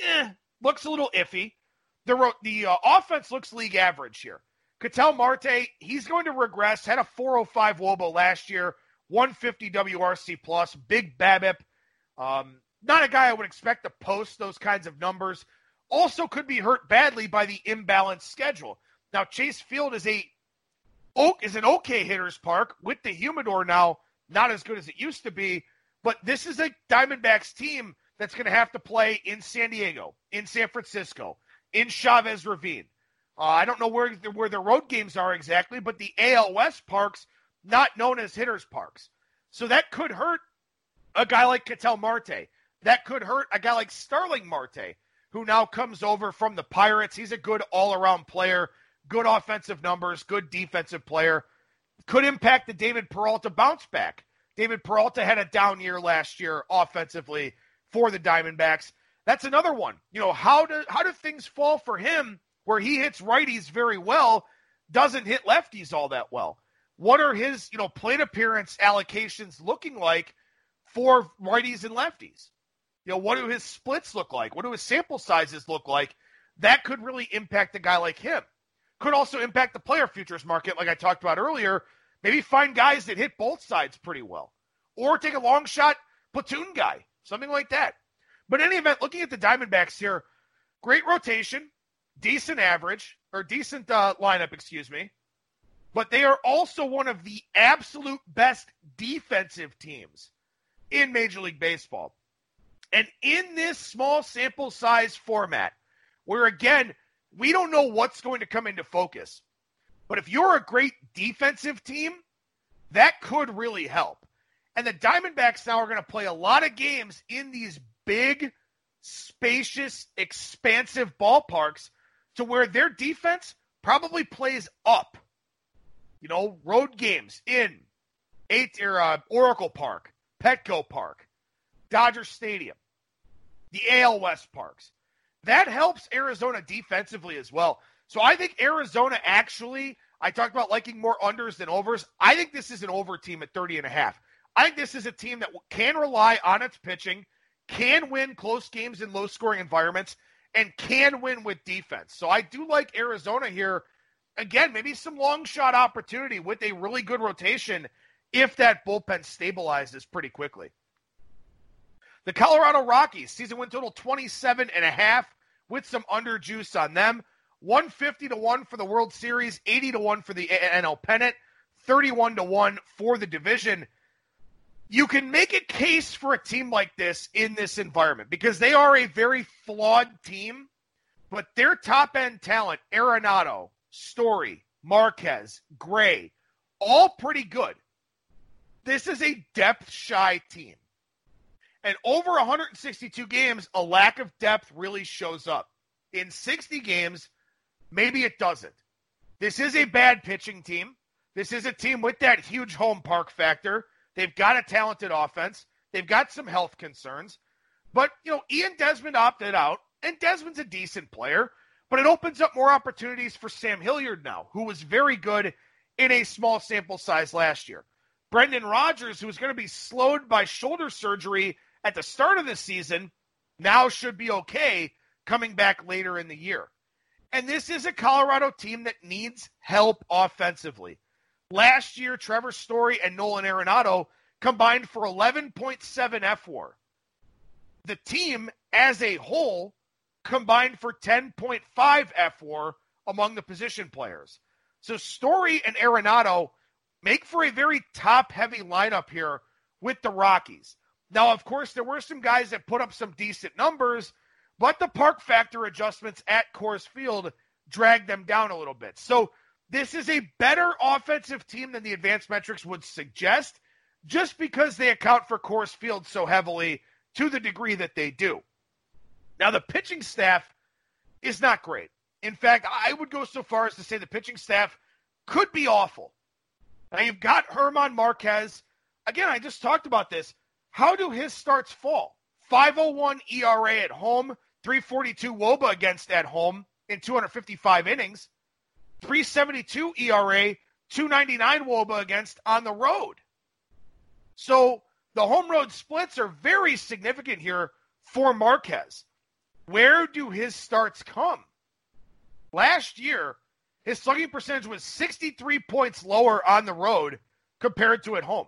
eh, looks a little iffy. The the uh, offense looks league average here. Ketel Marte, he's going to regress. Had a 405 Woba last year, 150 WRC plus, big BABIP. Um, not a guy I would expect to post those kinds of numbers. Also, could be hurt badly by the imbalanced schedule. Now, Chase Field is a Oak is an okay hitters park with the humidor now not as good as it used to be. But this is a Diamondbacks team that's going to have to play in San Diego, in San Francisco, in Chavez Ravine. Uh, I don't know where where the road games are exactly, but the AL West parks not known as hitters parks, so that could hurt a guy like Ketel Marte. That could hurt a guy like Starling Marte, who now comes over from the Pirates. He's a good all around player, good offensive numbers, good defensive player could impact the David Peralta bounce back. David Peralta had a down year last year offensively for the Diamondbacks. That's another one. You know, how do how do things fall for him where he hits righties very well, doesn't hit lefties all that well? What are his, you know, plate appearance allocations looking like for righties and lefties? You know, what do his splits look like? What do his sample sizes look like? That could really impact a guy like him could also impact the player futures market, like I talked about earlier. Maybe find guys that hit both sides pretty well, or take a long shot platoon guy, something like that. But in any event, looking at the Diamondbacks here, great rotation, decent average, or decent uh, lineup, excuse me. But they are also one of the absolute best defensive teams in Major League Baseball. And in this small sample size format, where again, we don't know what's going to come into focus. But if you're a great defensive team, that could really help. And the Diamondbacks now are going to play a lot of games in these big, spacious, expansive ballparks to where their defense probably plays up. You know, road games in eight or uh, Oracle Park, Petco Park, Dodger Stadium, the AL West parks. That helps Arizona defensively as well. So I think Arizona actually, I talked about liking more unders than overs. I think this is an over team at 30 and a half. I think this is a team that can rely on its pitching, can win close games in low scoring environments, and can win with defense. So I do like Arizona here. Again, maybe some long shot opportunity with a really good rotation if that bullpen stabilizes pretty quickly. The Colorado Rockies, season win total 27 and a half with some under juice on them. 150 to 1 for the World Series, 80 to 1 for the NL pennant, 31 to 1 for the division. You can make a case for a team like this in this environment because they are a very flawed team, but their top end talent, Arenado, Story, Marquez, Gray, all pretty good. This is a depth shy team. And over 162 games, a lack of depth really shows up. In 60 games, maybe it doesn't. This is a bad pitching team. This is a team with that huge home park factor. They've got a talented offense. They've got some health concerns. But, you know, Ian Desmond opted out, and Desmond's a decent player, but it opens up more opportunities for Sam Hilliard now, who was very good in a small sample size last year. Brendan Rodgers, who was going to be slowed by shoulder surgery at the start of the season, now should be okay coming back later in the year. And this is a Colorado team that needs help offensively. Last year, Trevor Story and Nolan Arenado combined for 11.7 fWAR. The team as a whole combined for 10.5 fWAR among the position players. So Story and Arenado make for a very top heavy lineup here with the Rockies. Now, of course, there were some guys that put up some decent numbers, but the park factor adjustments at Coors Field dragged them down a little bit. So this is a better offensive team than the advanced metrics would suggest, just because they account for Coors Field so heavily to the degree that they do. Now, the pitching staff is not great. In fact, I would go so far as to say the pitching staff could be awful. Now, you've got German Marquez. Again, I just talked about this. How do his starts fall? 501 ERA at home, 342 Woba against at home in 255 innings, 372 ERA, 299 Woba against on the road. So the home road splits are very significant here for Marquez. Where do his starts come? Last year, his slugging percentage was 63 points lower on the road compared to at home.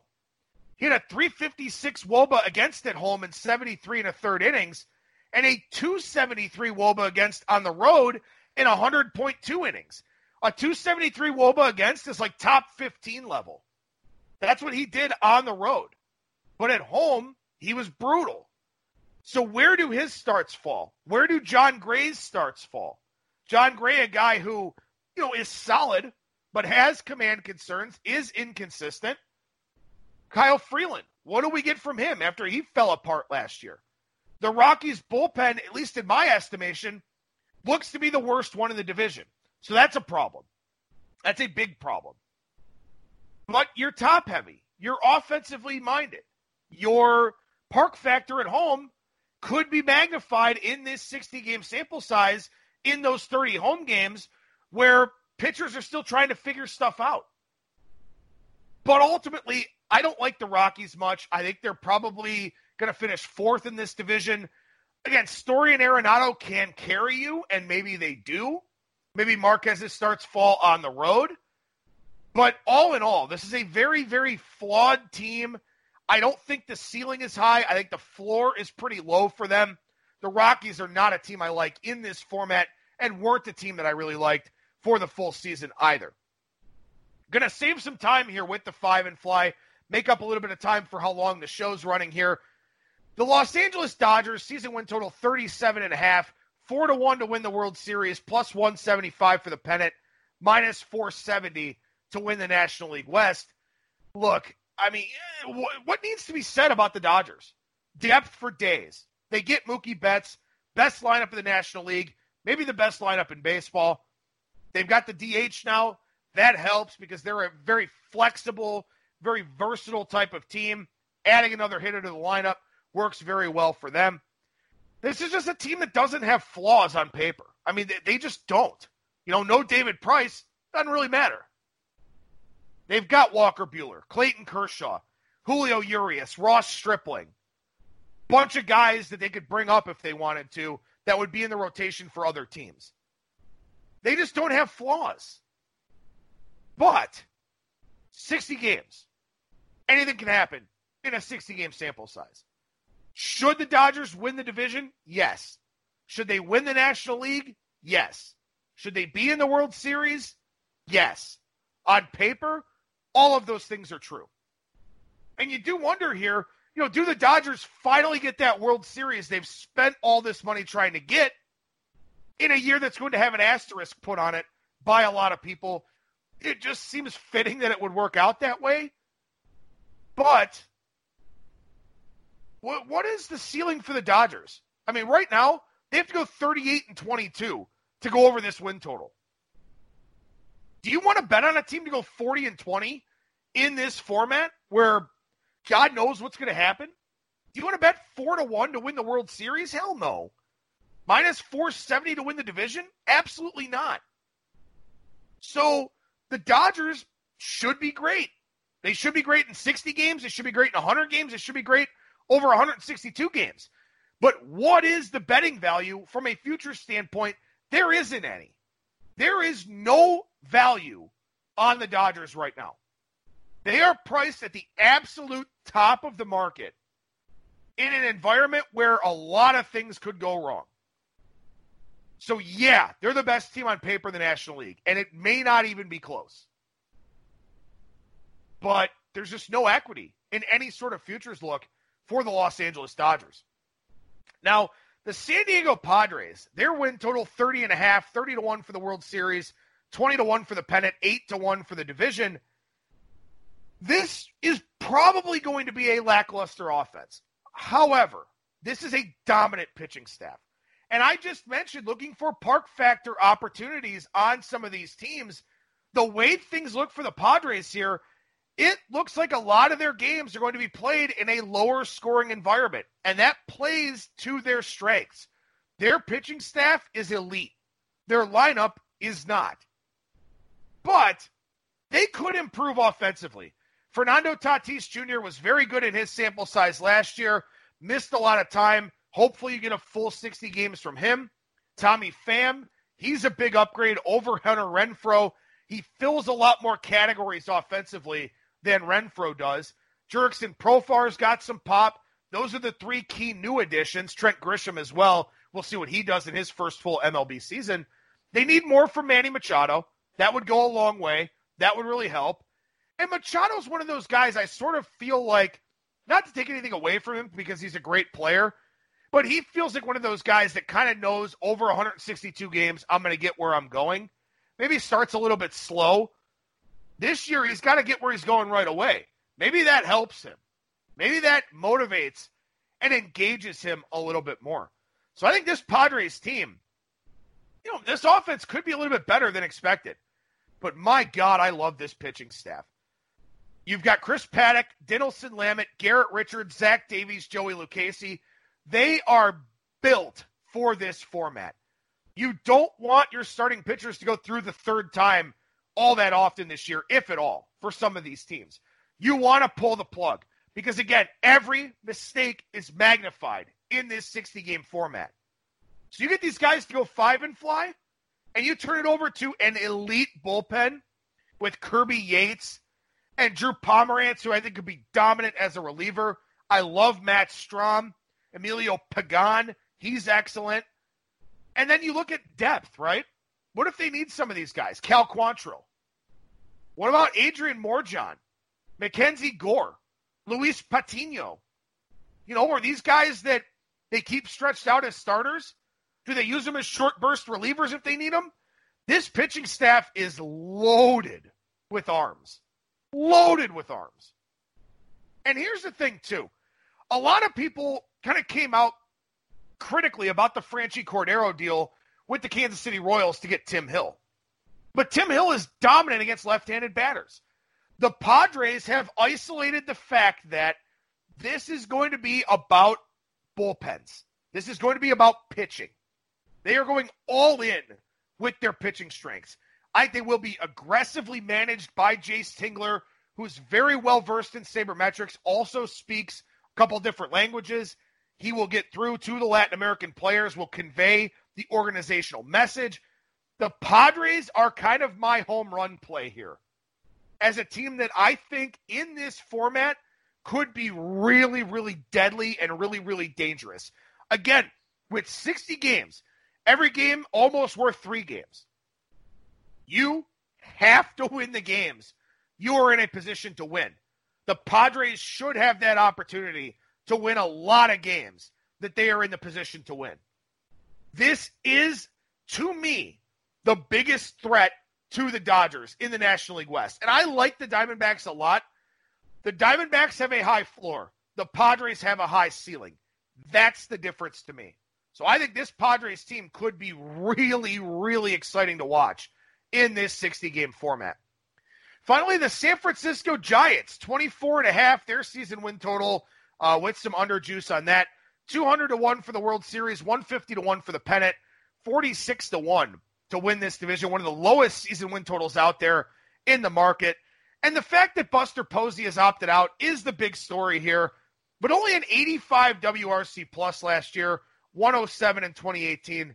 He had a 356 Woba against at home in 73 and a third innings, and a 273 Woba against on the road in 100.2 innings. A 273 Woba against is like top 15 level. That's what he did on the road. But at home, he was brutal. So where do his starts fall? Where do Jon Gray's starts fall? Jon Gray, a guy who, you know, is solid, but has command concerns, is inconsistent. Kyle Freeland, what do we get from him after he fell apart last year? The Rockies bullpen, at least in my estimation, looks to be the worst one in the division. So that's a problem. That's a big problem. But you're top heavy. You're offensively minded. Your park factor at home could be magnified in this 60 game sample size in those 30 home games where pitchers are still trying to figure stuff out. But ultimately, I don't like the Rockies much. I think they're probably going to finish fourth in this division. Again, Story and Arenado can carry you, and maybe they do. Maybe Marquez's starts fall on the road. But all in all, this is a very, very flawed team. I don't think the ceiling is high. I think the floor is pretty low for them. The Rockies are not a team I like in this format and weren't a team that I really liked for the full season either. Gonna save some time here with the five and fly, make up a little bit of time for how long the show's running here. The Los Angeles Dodgers season win total 37 and a half, 4 to 1 to win the World Series, plus 175 for the pennant, minus 470 to win the National League West. Look, I mean, eh, what needs to be said about the Dodgers? Depth for days. They get Mookie Betts, best lineup in the National League, maybe the best lineup in baseball. They've got the DH now. That helps because they're a very flexible, very versatile type of team. Adding another hitter to the lineup works very well for them. This is just a team that doesn't have flaws on paper. I mean, they, they just don't. You know, no David Price doesn't really matter. They've got Walker Buehler, Clayton Kershaw, Julio Urias, Ross Stripling, bunch of guys that they could bring up if they wanted to that would be in the rotation for other teams. They just don't have flaws. But 60 games, anything can happen in a 60 game sample size. Should the Dodgers win the division? Yes. Should they win the National League? Yes. Should they be in the World Series? Yes. On paper, all of those things are true. And you do wonder here, you know, do the Dodgers finally get that World Series they've spent all this money trying to get in a year that's going to have an asterisk put on it by a lot of people? It just seems fitting that it would work out that way. But what what is the ceiling for the Dodgers? I mean, right now they have to go 38 and 22 to go over this win total. Do you want to bet on a team to go 40 and 20 in this format where God knows what's going to happen? Do you want to bet four to one to win the World Series? Hell no. Minus 470 to win the division? Absolutely not. So the Dodgers should be great. They should be great in 60 games. They should be great in 100 games. They should be great over 162 games. But what is the betting value from a future standpoint? There isn't any. There is no value on the Dodgers right now. They are priced at the absolute top of the market in an environment where a lot of things could go wrong. So, yeah, they're the best team on paper in the National League, and it may not even be close. But there's just no equity in any sort of futures look for the Los Angeles Dodgers. Now, the San Diego Padres, their win total 30 and a half, 30 to 1 for the World Series, 20 to 1 for the pennant, 8 to 1 for the division. This is probably going to be a lackluster offense. However, this is a dominant pitching staff. And I just mentioned looking for park factor opportunities on some of these teams. The way things look for the Padres here, it looks like a lot of their games are going to be played in a lower scoring environment. And that plays to their strengths. Their pitching staff is elite, their lineup is not. But they could improve offensively. Fernando Tatis Jr. was very good in his sample size last year, missed a lot of time. Hopefully, you get a full 60 games from him. Tommy Pham, he's a big upgrade over Hunter Renfroe. He fills a lot more categories offensively than Renfroe does. Jurickson Profar's got some pop. Those are the three key new additions. Trent Grisham as well. We'll see what he does in his first full MLB season. They need more from Manny Machado. That would go a long way. That would really help. And Machado's one of those guys I sort of feel like, not to take anything away from him because he's a great player, but he feels like one of those guys that kind of knows over 162 games, I'm going to get where I'm going. Maybe starts a little bit slow. This year, he's got to get where he's going right away. Maybe that helps him. Maybe that motivates and engages him a little bit more. So I think this Padres team, you know, this offense could be a little bit better than expected. But my God, I love this pitching staff. You've got Chris Paddack, Dinelson Lamet, Garrett Richards, Zach Davies, Joey Lucchesi. They are built for this format. You don't want your starting pitchers to go through the third time all that often this year, if at all, for some of these teams. You want to pull the plug because, again, every mistake is magnified in this 60 game format. So you get these guys to go five and fly, and you turn it over to an elite bullpen with Kirby Yates and Drew Pomeranz, who I think could be dominant as a reliever. I love Matt Strahm, Emilio Pagan. He's excellent. And then you look at depth, right? What if they need some of these guys? Cal Quantrill. What about Adrian Morejon, Mackenzie Gore, Luis Patino? You know, are these guys that they keep stretched out as starters? Do they use them as short burst relievers if they need them? This pitching staff is loaded with arms loaded with arms. And here's the thing, too. A lot of people kind of came out critically about the Franchy Cordero deal with the Kansas City Royals to get Tim Hill. But Tim Hill is dominant against left handed batters. The Padres have isolated the fact that this is going to be about bullpens. This is going to be about pitching. They are going all in with their pitching strengths. I they will be aggressively managed by Jayce Tingler, who's very well versed in sabermetrics, also speaks a couple different languages. He will get through to the Latin American players, will convey the organizational message. The Padres are kind of my home run play here as a team that I think in this format could be really, really deadly and really, really dangerous. Again, with 60 games, every game almost worth three games. You have to win the games. You are in a position to win. The Padres should have that opportunity to win a lot of games that they are in the position to win. This is, to me, the biggest threat to the Dodgers in the National League West. And I like the Diamondbacks a lot. The Diamondbacks have a high floor, the Padres have a high ceiling. That's the difference to me. So I think this Padres team could be really, really exciting to watch in this 60 game format. Finally, the San Francisco Giants, 24 and a half, their season win total uh, with some under juice on that. 200 to 1 for the World Series, 150 to 1 for the pennant, 46 to 1 to win this division, one of the lowest season win totals out there in the market. And the fact that Buster Posey has opted out is the big story here, but only an 85 WRC plus last year, 107 in 2018.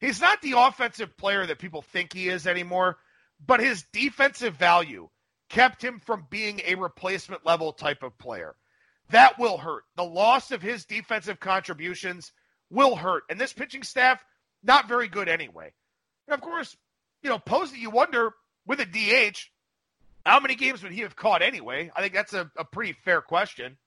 He's not the offensive player that people think he is anymore, but his defensive value kept him from being a replacement level type of player. That will hurt. The loss of his defensive contributions will hurt. And this pitching staff, not very good anyway. And of course, you know, Posey, you wonder with a DH, how many games would he have caught anyway? I think that's a, a pretty fair question.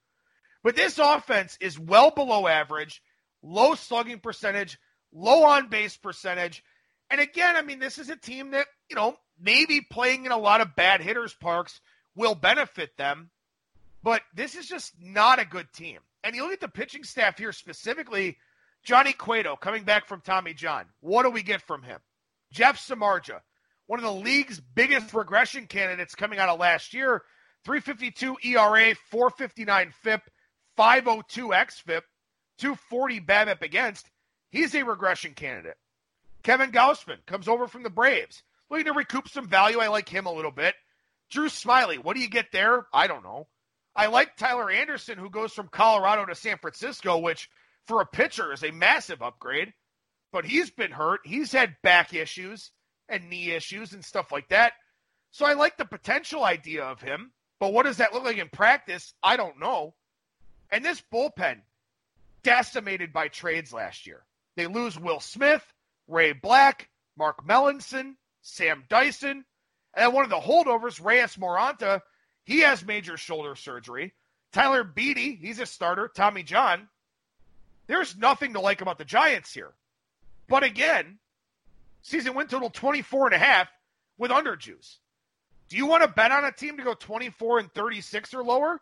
But this offense is well below average, low slugging percentage, low on base percentage. And again, I mean, this is a team that, you know, maybe playing in a lot of bad hitters' parks will benefit them. But this is just not a good team. And you look at the pitching staff here specifically Johnny Cueto coming back from Tommy John. What do we get from him? Jeff Samardzija, one of the league's biggest regression candidates coming out of last year. 352 ERA, 459 FIP, 502 XFIP, 240 BABIP against. He's a regression candidate. Kevin Gausman comes over from the Braves. Looking to recoup some value. I like him a little bit. Drew Smyly, what do you get there? I don't know. I like Tyler Anderson, who goes from Colorado to San Francisco, which for a pitcher is a massive upgrade. But he's been hurt. He's had back issues and knee issues and stuff like that. So I like the potential idea of him. But what does that look like in practice? I don't know. And this bullpen, decimated by trades last year. They lose Will Smith, Ray Black, Mark Melancon, Sam Dyson, and one of the holdovers, Reyes Moronta, he has major shoulder surgery. Tyler Beede, he's a starter. Tommy John. There's nothing to like about the Giants here. But again, season win total 24 and a half with underjuice. Do you want to bet on a team to go 24 and 36 or lower?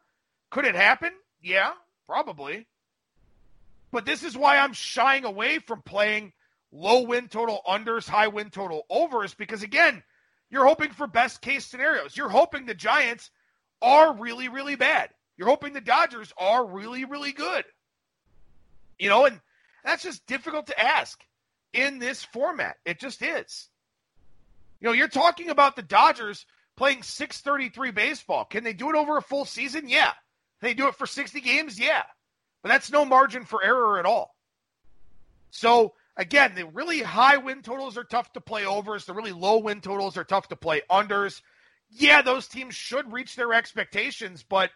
Could it happen? Yeah, probably. But this is why I'm shying away from playing low win total unders, high win total overs, because again, you're hoping for best case scenarios. You're hoping the Giants are really, really bad. You're hoping the Dodgers are really, really good. You know, and that's just difficult to ask in this format. It just is. You know, you're talking about the Dodgers playing 633 baseball. Can they do it over a full season? Yeah. Can they do it for 60 games? Yeah. But that's no margin for error at all. So, again, the really high win totals are tough to play overs. The really low win totals are tough to play unders yeah, those teams should reach their expectations, but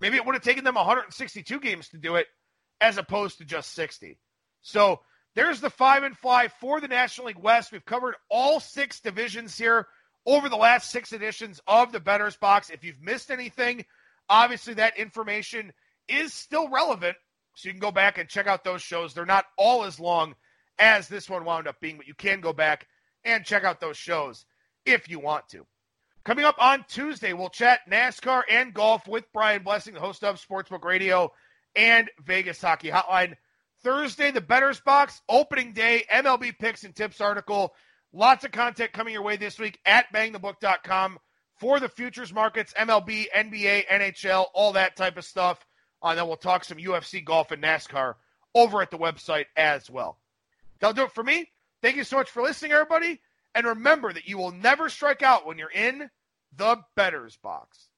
maybe it would have taken them 162 games to do it as opposed to just 60. So there's the five and five for the National League West. We've covered all six divisions here over the last six editions of the Bettor's Box. If you've missed anything, obviously that information is still relevant. So you can go back and check out those shows. They're not all as long as this one wound up being, but you can go back and check out those shows if you want to. Coming up on Tuesday, we'll chat NASCAR and golf with Brian Blessing, the host of Sportsbook Radio and Vegas Hockey Hotline. Thursday, the Bettor's Box, opening day, MLB picks and tips article. Lots of content coming your way this week at bangthebook.com for the futures markets, MLB, NBA, NHL, all that type of stuff. Uh, and then we'll talk some UFC, golf, and NASCAR over at the website as well. That'll do it for me. Thank you so much for listening, everybody. And remember that you will never strike out when you're in the Bettor's Box.